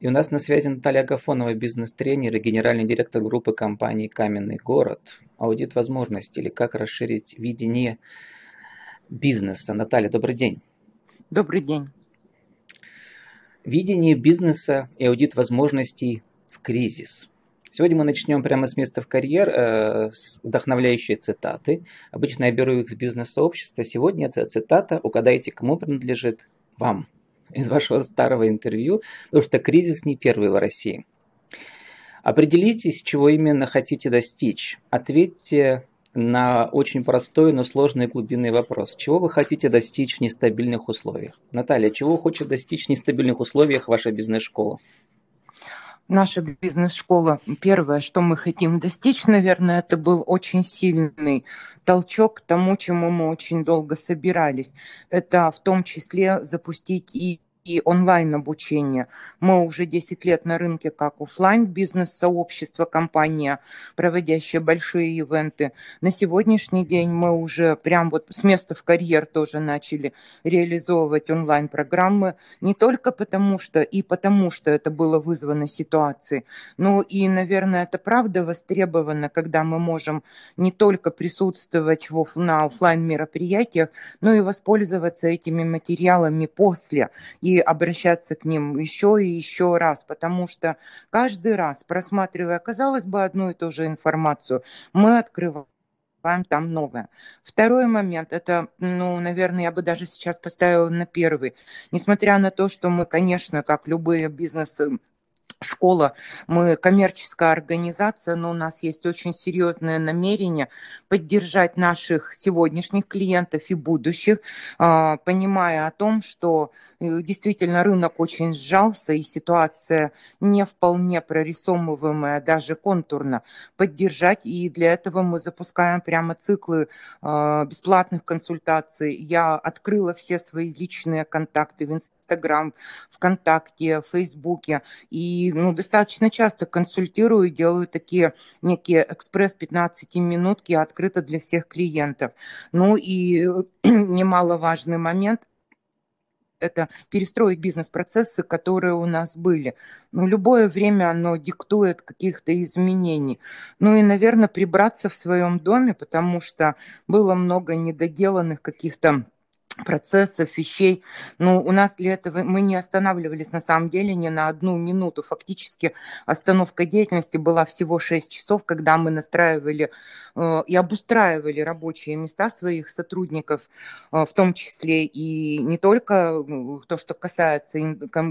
И у нас на связи Наталья Агафонова, бизнес-тренер и генеральный директор группы компании «Каменный город». Аудит возможностей или как расширить видение бизнеса. Наталья, добрый день. Добрый день. Видение бизнеса и аудит возможностей в кризис. Сегодня мы начнем прямо с места в карьер, э, с вдохновляющей цитаты. Обычно я беру их с бизнес-сообщества. Сегодня эта цитата, угадайте, кому принадлежит вам из вашего старого интервью, потому что кризис не первый в России. Определитесь, чего именно хотите достичь. Ответьте на очень простой, но сложный глубинный вопрос. Чего вы хотите достичь в нестабильных условиях? Наталья, чего хочет достичь в нестабильных условиях ваша бизнес-школа? Наша бизнес-школа, первое, что мы хотим достичь, наверное, это был очень сильный толчок к тому, чему мы очень долго собирались. Это в том числе запустить и и онлайн-обучение. Мы уже 10 лет на рынке как офлайн бизнес-сообщество, компания, проводящая большие ивенты. На сегодняшний день мы уже прям вот с места в карьер тоже начали реализовывать онлайн-программы. Не только потому что, и потому что это было вызвано ситуацией, но и, наверное, это правда востребовано, когда мы можем не только присутствовать в, на офлайн мероприятиях, но и воспользоваться этими материалами после. И и обращаться к ним еще и еще раз, потому что каждый раз, просматривая, казалось бы, одну и ту же информацию, мы открываем там новое. Второй момент, это, ну, наверное, я бы даже сейчас поставила на первый. Несмотря на то, что мы, конечно, как любые бизнесы, школа, мы коммерческая организация, но у нас есть очень серьезное намерение поддержать наших сегодняшних клиентов и будущих, а, понимая о том, что действительно рынок очень сжался, и ситуация не вполне прорисовываемая, даже контурно, поддержать. И для этого мы запускаем прямо циклы э, бесплатных консультаций. Я открыла все свои личные контакты в Инстаграм, ВКонтакте, Фейсбуке. И ну, достаточно часто консультирую, делаю такие некие экспресс 15-минутки, открыто для всех клиентов. Ну и немаловажный момент это перестроить бизнес-процессы, которые у нас были. Ну, любое время оно диктует каких-то изменений. Ну и, наверное, прибраться в своем доме, потому что было много недоделанных каких-то процессов, вещей. Но у нас для этого мы не останавливались на самом деле ни на одну минуту. Фактически остановка деятельности была всего 6 часов, когда мы настраивали э, и обустраивали рабочие места своих сотрудников, э, в том числе и не только ну, то, что касается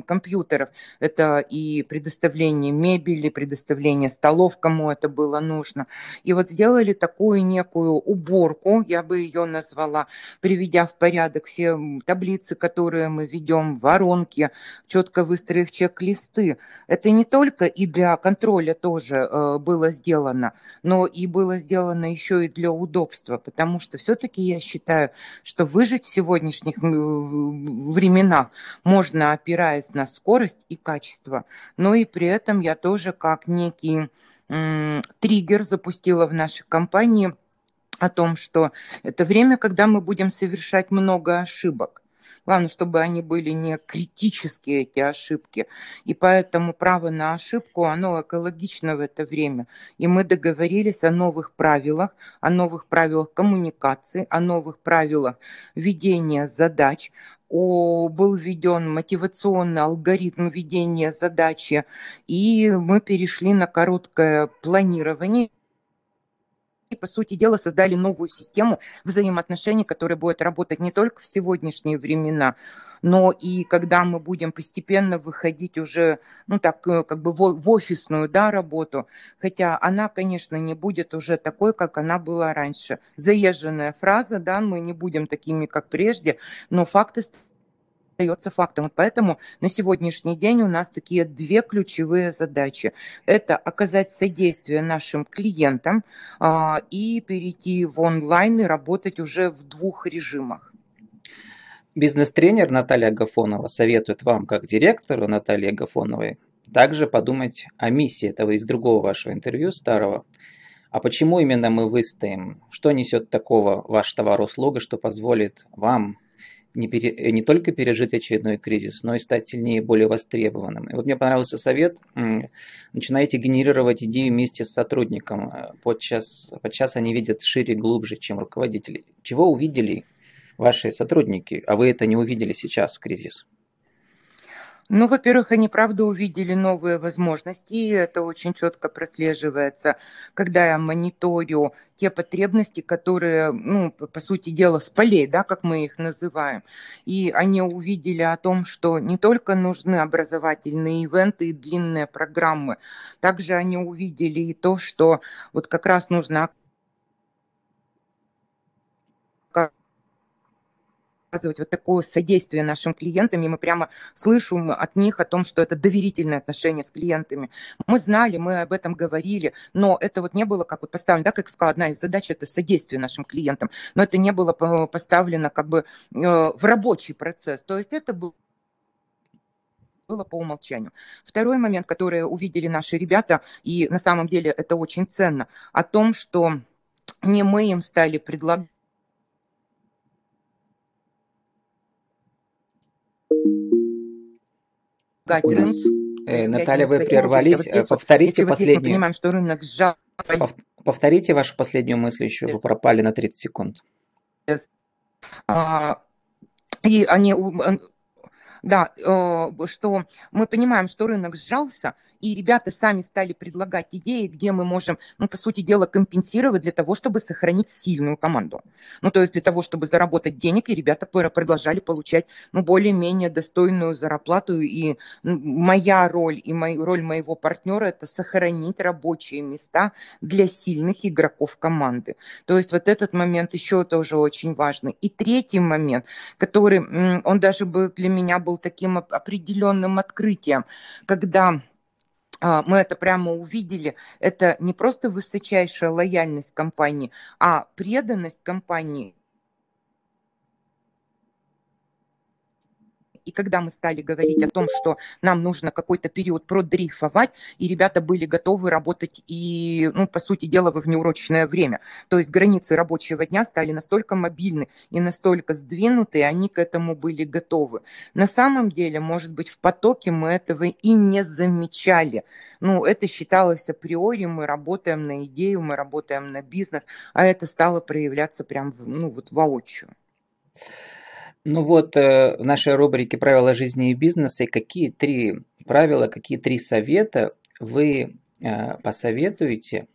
компьютеров, это и предоставление мебели, предоставление столов, кому это было нужно. И вот сделали такую некую уборку, я бы ее назвала, приведя в порядок порядок, все таблицы, которые мы ведем, воронки, четко выстроив чек-листы. Это не только и для контроля тоже э, было сделано, но и было сделано еще и для удобства, потому что все-таки я считаю, что выжить в сегодняшних временах можно, опираясь на скорость и качество, но и при этом я тоже как некий триггер запустила в нашей компании – о том, что это время, когда мы будем совершать много ошибок. Главное, чтобы они были не критические, эти ошибки. И поэтому право на ошибку, оно экологично в это время. И мы договорились о новых правилах, о новых правилах коммуникации, о новых правилах ведения задач, о, был введен мотивационный алгоритм ведения задачи, и мы перешли на короткое планирование и, по сути дела, создали новую систему взаимоотношений, которая будет работать не только в сегодняшние времена, но и когда мы будем постепенно выходить уже, ну так, э, как бы в, офисную, да, работу, хотя она, конечно, не будет уже такой, как она была раньше. Заезженная фраза, да, мы не будем такими, как прежде, но факты остается фактом. Вот поэтому на сегодняшний день у нас такие две ключевые задачи. Это оказать содействие нашим клиентам а, и перейти в онлайн и работать уже в двух режимах. Бизнес-тренер Наталья Агафонова советует вам, как директору Натальи Агафоновой, также подумать о миссии этого из другого вашего интервью старого. А почему именно мы выстоим? Что несет такого ваш товар-услуга, что позволит вам не, пере, не только пережить очередной кризис, но и стать сильнее и более востребованным. И вот мне понравился совет, начинайте генерировать идеи вместе с сотрудником. Подчас, подчас они видят шире, глубже, чем руководители. Чего увидели ваши сотрудники, а вы это не увидели сейчас в кризис? Ну, во-первых, они, правда, увидели новые возможности, и это очень четко прослеживается, когда я мониторю те потребности, которые, ну, по сути дела, с полей, да, как мы их называем. И они увидели о том, что не только нужны образовательные ивенты и длинные программы, также они увидели и то, что вот как раз нужно оказывать вот такое содействие нашим клиентам, и мы прямо слышим от них о том, что это доверительное отношение с клиентами. Мы знали, мы об этом говорили, но это вот не было как вот поставлено, да, как сказала, одна из задач – это содействие нашим клиентам, но это не было поставлено как бы э, в рабочий процесс. То есть это был было по умолчанию. Второй момент, который увидели наши ребята, и на самом деле это очень ценно, о том, что не мы им стали предлагать рынку. Э, Наталья, вы прервались. Вот Повторите если последнюю. Мы понимаем, что рынок сжал. Повторите вашу последнюю мысль еще. Вы пропали на 30 секунд. А, и они, да, э, что мы понимаем, что рынок сжался, и ребята сами стали предлагать идеи, где мы можем, ну, по сути дела, компенсировать для того, чтобы сохранить сильную команду. Ну, то есть для того, чтобы заработать денег, и ребята продолжали получать, ну, более-менее достойную зарплату. И моя роль и мой, роль моего партнера – это сохранить рабочие места для сильных игроков команды. То есть вот этот момент еще тоже очень важный. И третий момент, который, он даже был для меня был таким определенным открытием, когда мы это прямо увидели, это не просто высочайшая лояльность компании, а преданность компании И когда мы стали говорить о том, что нам нужно какой-то период продрейфовать, и ребята были готовы работать и, ну, по сути дела, во внеурочное время. То есть границы рабочего дня стали настолько мобильны и настолько сдвинуты, они к этому были готовы. На самом деле, может быть, в потоке мы этого и не замечали. Ну, это считалось априори, мы работаем на идею, мы работаем на бизнес, а это стало проявляться прям, ну, вот воочию. Ну вот, э, в нашей рубрике «Правила жизни и бизнеса» какие три правила, какие три совета вы э, посоветуете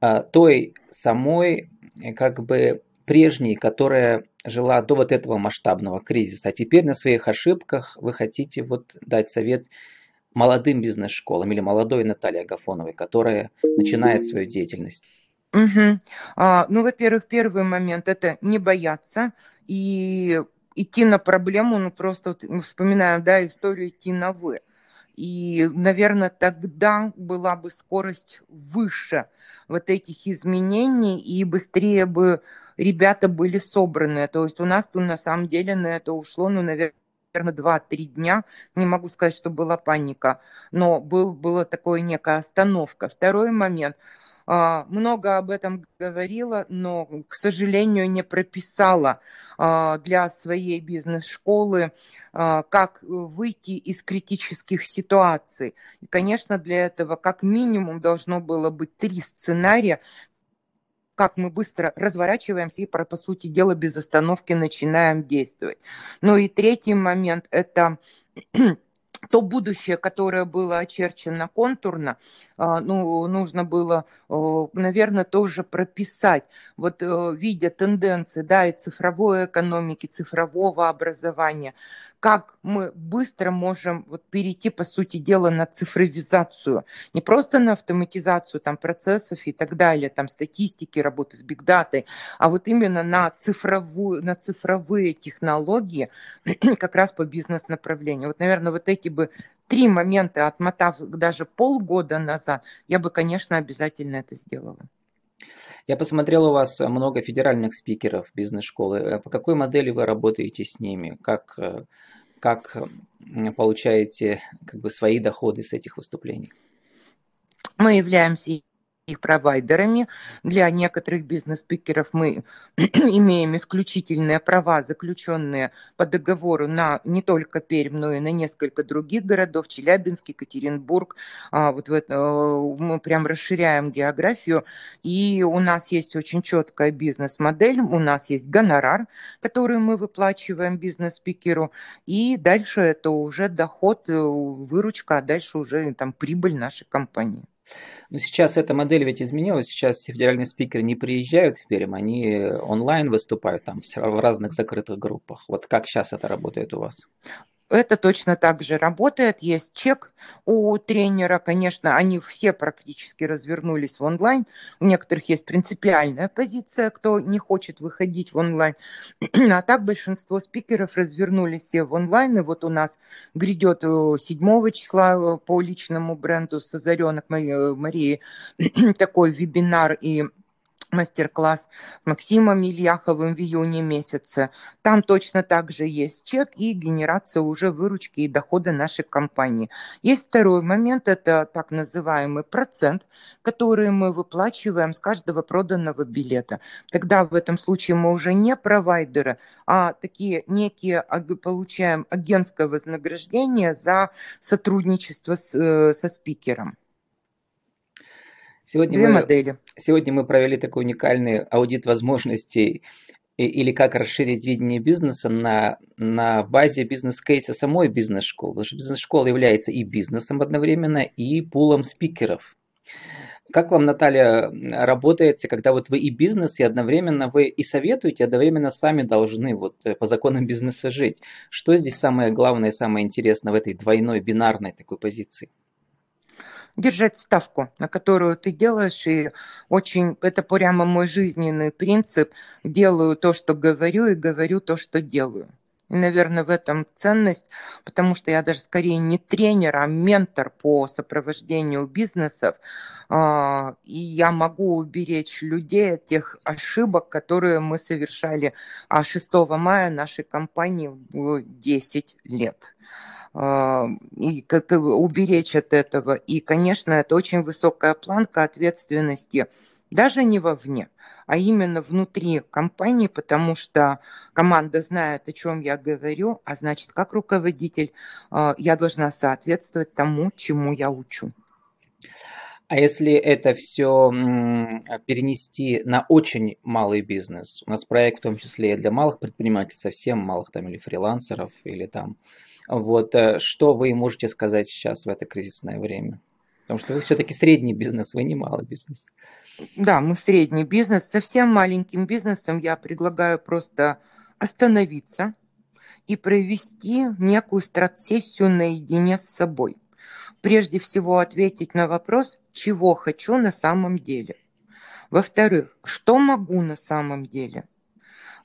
э, той самой, как бы, прежней, которая жила до вот этого масштабного кризиса, а теперь на своих ошибках вы хотите вот дать совет молодым бизнес-школам или молодой Наталье Агафоновой, которая начинает свою деятельность? Угу. А, ну, во-первых, первый момент – это не бояться – и идти на проблему, ну просто вот мы вспоминаем, да, историю идти на «вы». И, наверное, тогда была бы скорость выше вот этих изменений, и быстрее бы ребята были собраны. То есть у нас тут на самом деле на это ушло, ну, наверное, наверное, 2-3 дня. Не могу сказать, что была паника, но был, была такая некая остановка. Второй момент – много об этом говорила, но, к сожалению, не прописала а, для своей бизнес-школы, а, как выйти из критических ситуаций. И, конечно, для этого как минимум должно было быть три сценария, как мы быстро разворачиваемся и, по сути дела, без остановки начинаем действовать. Ну и третий момент – это то будущее, которое было очерчено контурно, а, ну, нужно было, наверное, тоже прописать, вот э, видя тенденции, да, и цифровой экономики, цифрового образования, как мы быстро можем вот перейти, по сути дела, на цифровизацию. Не просто на автоматизацию там, процессов и так далее, там, статистики, работы с бигдатой, а вот именно на, цифровую, на цифровые технологии как раз по бизнес-направлению. Вот, наверное, вот эти бы три момента, отмотав даже полгода назад, я бы, конечно, обязательно это сделала. Я посмотрел у вас много федеральных спикеров бизнес-школы. По какой модели вы работаете с ними? Как э, как получаете как бы, свои доходы с этих выступлений? Мы являемся провайдерами. Для некоторых бизнес-спикеров мы имеем исключительные права, заключенные по договору на не только Пермь, но и на несколько других городов, Челябинск, Екатеринбург. А, вот в это, э, мы прям расширяем географию. И у нас есть очень четкая бизнес-модель, у нас есть гонорар, который мы выплачиваем бизнес-спикеру, и дальше это уже доход, э, выручка, а дальше уже там прибыль нашей компании. Но сейчас эта модель ведь изменилась. Сейчас все федеральные спикеры не приезжают в Пермь, они онлайн выступают там в разных закрытых группах. Вот как сейчас это работает у вас? Это точно так же работает. Есть чек у тренера. Конечно, они все практически развернулись в онлайн. У некоторых есть принципиальная позиция, кто не хочет выходить в онлайн. А так большинство спикеров развернулись все в онлайн. И вот у нас грядет 7 э, числа э, по личному бренду с Озаренок э, Марии такой вебинар и мастер-класс с Максимом Ильяховым в июне месяце. Там точно так же есть чек и генерация уже выручки и дохода нашей компании. Есть второй момент, это так называемый процент, который мы выплачиваем с каждого проданного билета. Тогда в этом случае мы уже не провайдеры, а такие некие получаем агентское вознаграждение за сотрудничество с, э, со спикером. Сегодня Две мы, модели. Сегодня мы провели такой уникальный аудит возможностей или как расширить видение бизнеса на, на базе бизнес-кейса самой бизнес-школы. Потому что бизнес-школа является и бизнесом одновременно, и пулом спикеров. Как вам, Наталья, работаете, когда вот вы и бизнес, и одновременно вы и советуете, одновременно сами должны вот э, по законам бизнеса жить? Что здесь самое главное, самое интересное в этой двойной бинарной такой позиции? Держать ставку, на которую ты делаешь, и очень, это прямо мой жизненный принцип, делаю то, что говорю, и говорю то, что делаю. И, наверное, в этом ценность, потому что я даже скорее не тренер, а ментор по сопровождению бизнесов. А, и я могу уберечь людей от тех ошибок, которые мы совершали а 6 мая нашей компании 10 лет и как уберечь от этого. И, конечно, это очень высокая планка ответственности, даже не вовне, а именно внутри компании, потому что команда знает, о чем я говорю, а значит, как руководитель, а, я должна соответствовать тому, чему я учу. А если это все перенести на очень малый бизнес, у нас проект в том числе для малых предпринимателей, совсем малых там или фрилансеров, или там вот, э, что вы можете сказать сейчас в это кризисное время? Потому что вы все-таки средний бизнес, вы не малый бизнес. Да, мы средний бизнес. Совсем маленьким бизнесом я предлагаю просто остановиться и провести некую стратсессию наедине с собой. Прежде всего ответить на вопрос, чего хочу на самом деле. Во-вторых, что могу на самом деле?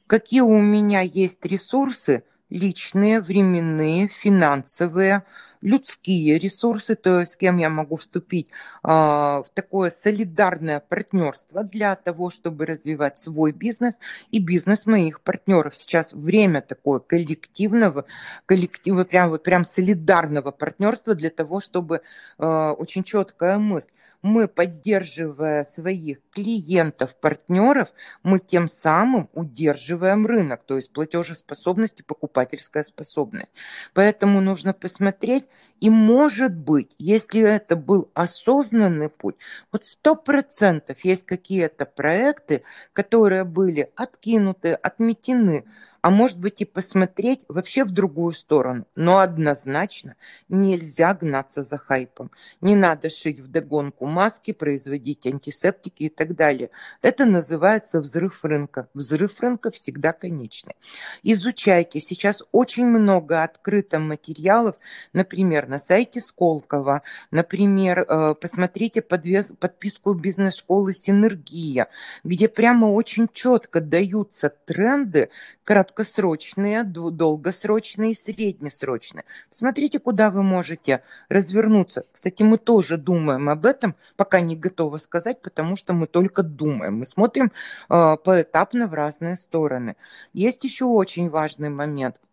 Какие у меня есть ресурсы личные, временные, финансовые, людские ресурсы, то есть с кем я могу вступить э, в такое солидарное партнерство для того, чтобы развивать свой бизнес и бизнес моих партнеров. Сейчас время такое коллективного, коллектива, прям, вот, прям солидарного партнерства для того, чтобы э, очень четкая мысль мы, поддерживая своих клиентов, партнеров, мы тем самым удерживаем рынок, то есть платежеспособность и покупательская способность. Поэтому нужно посмотреть, и может быть, если это был осознанный путь, вот сто процентов есть какие-то проекты, которые были откинуты, отметены, а может быть и посмотреть вообще в другую сторону. Но однозначно нельзя гнаться за хайпом. Не надо шить в догонку маски, производить антисептики и так далее. Это называется взрыв рынка. Взрыв рынка всегда конечный. Изучайте. Сейчас очень много открыто материалов, например, на сайте Сколково, например, э, посмотрите подписку бизнес-школы «Синергия», где прямо очень четко даются тренды, краткосрочные, долгосрочные и среднесрочные. Посмотрите, куда вы можете развернуться. Кстати, мы тоже думаем об этом, пока не готовы сказать, потому что мы только думаем. Мы смотрим э, поэтапно в разные стороны. Есть еще очень важный момент –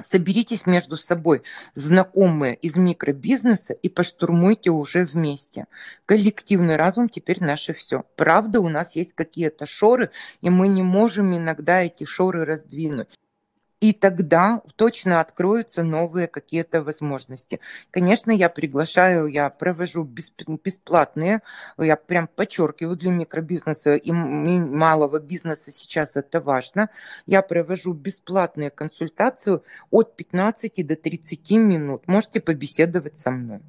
соберитесь между собой, знакомые из микробизнеса, и поштурмуйте уже вместе. Коллективный разум теперь наше все. Правда, у нас есть какие-то шоры, и мы не можем иногда эти шоры раздвинуть. И тогда точно откроются новые какие-то возможности. Конечно, я приглашаю, я провожу бесплатные, я прям подчеркиваю, для микробизнеса и малого бизнеса сейчас это важно. Я провожу бесплатные консультации от 15 до 30 минут. Можете побеседовать со мной.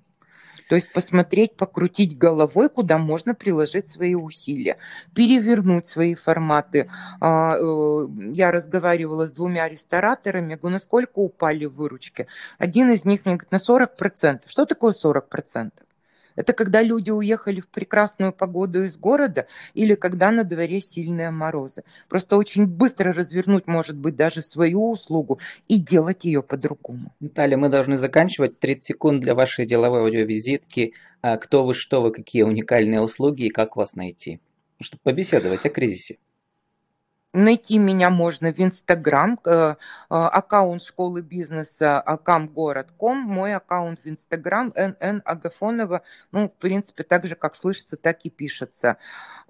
То есть посмотреть, покрутить головой, куда можно приложить свои усилия, перевернуть свои форматы. А, э, я разговаривала с двумя рестораторами, говорю, насколько упали выручки. Один из них мне говорит, на 40%. Что такое 40%? Это когда люди уехали в прекрасную погоду из города или когда на дворе сильные морозы. Просто очень быстро развернуть, может быть, даже свою услугу и делать ее по-другому. Наталья, мы должны заканчивать. 30 секунд для вашей деловой аудиовизитки. А кто вы, что вы, какие уникальные услуги и как вас найти? Чтобы побеседовать о кризисе. Найти меня можно в Инстаграм, э, э, аккаунт школы бизнеса акамгород.ком, мой аккаунт в Инстаграм НН Агафонова, ну, в принципе, так же, как слышится, так и пишется.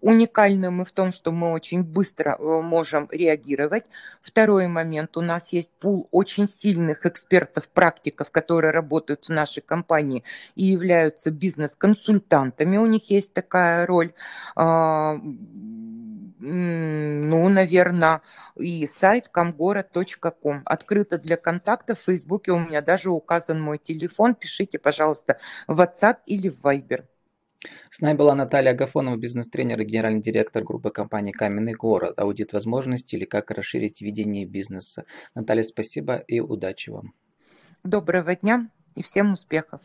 Уникальны мы в том, что мы очень быстро э, можем реагировать. Второй момент, у нас есть пул очень сильных экспертов, практиков, которые работают в нашей компании и являются бизнес-консультантами, у них есть такая роль а, ну, наверное, и сайт комгород.ком. Открыто для контактов. В Фейсбуке у меня даже указан мой телефон. Пишите, пожалуйста, в WhatsApp или в Viber. С нами была Наталья Агафонова, бизнес-тренер и генеральный директор группы компании «Каменный город». Аудит возможностей или как расширить видение бизнеса. Наталья, спасибо и удачи вам. Доброго дня и всем успехов.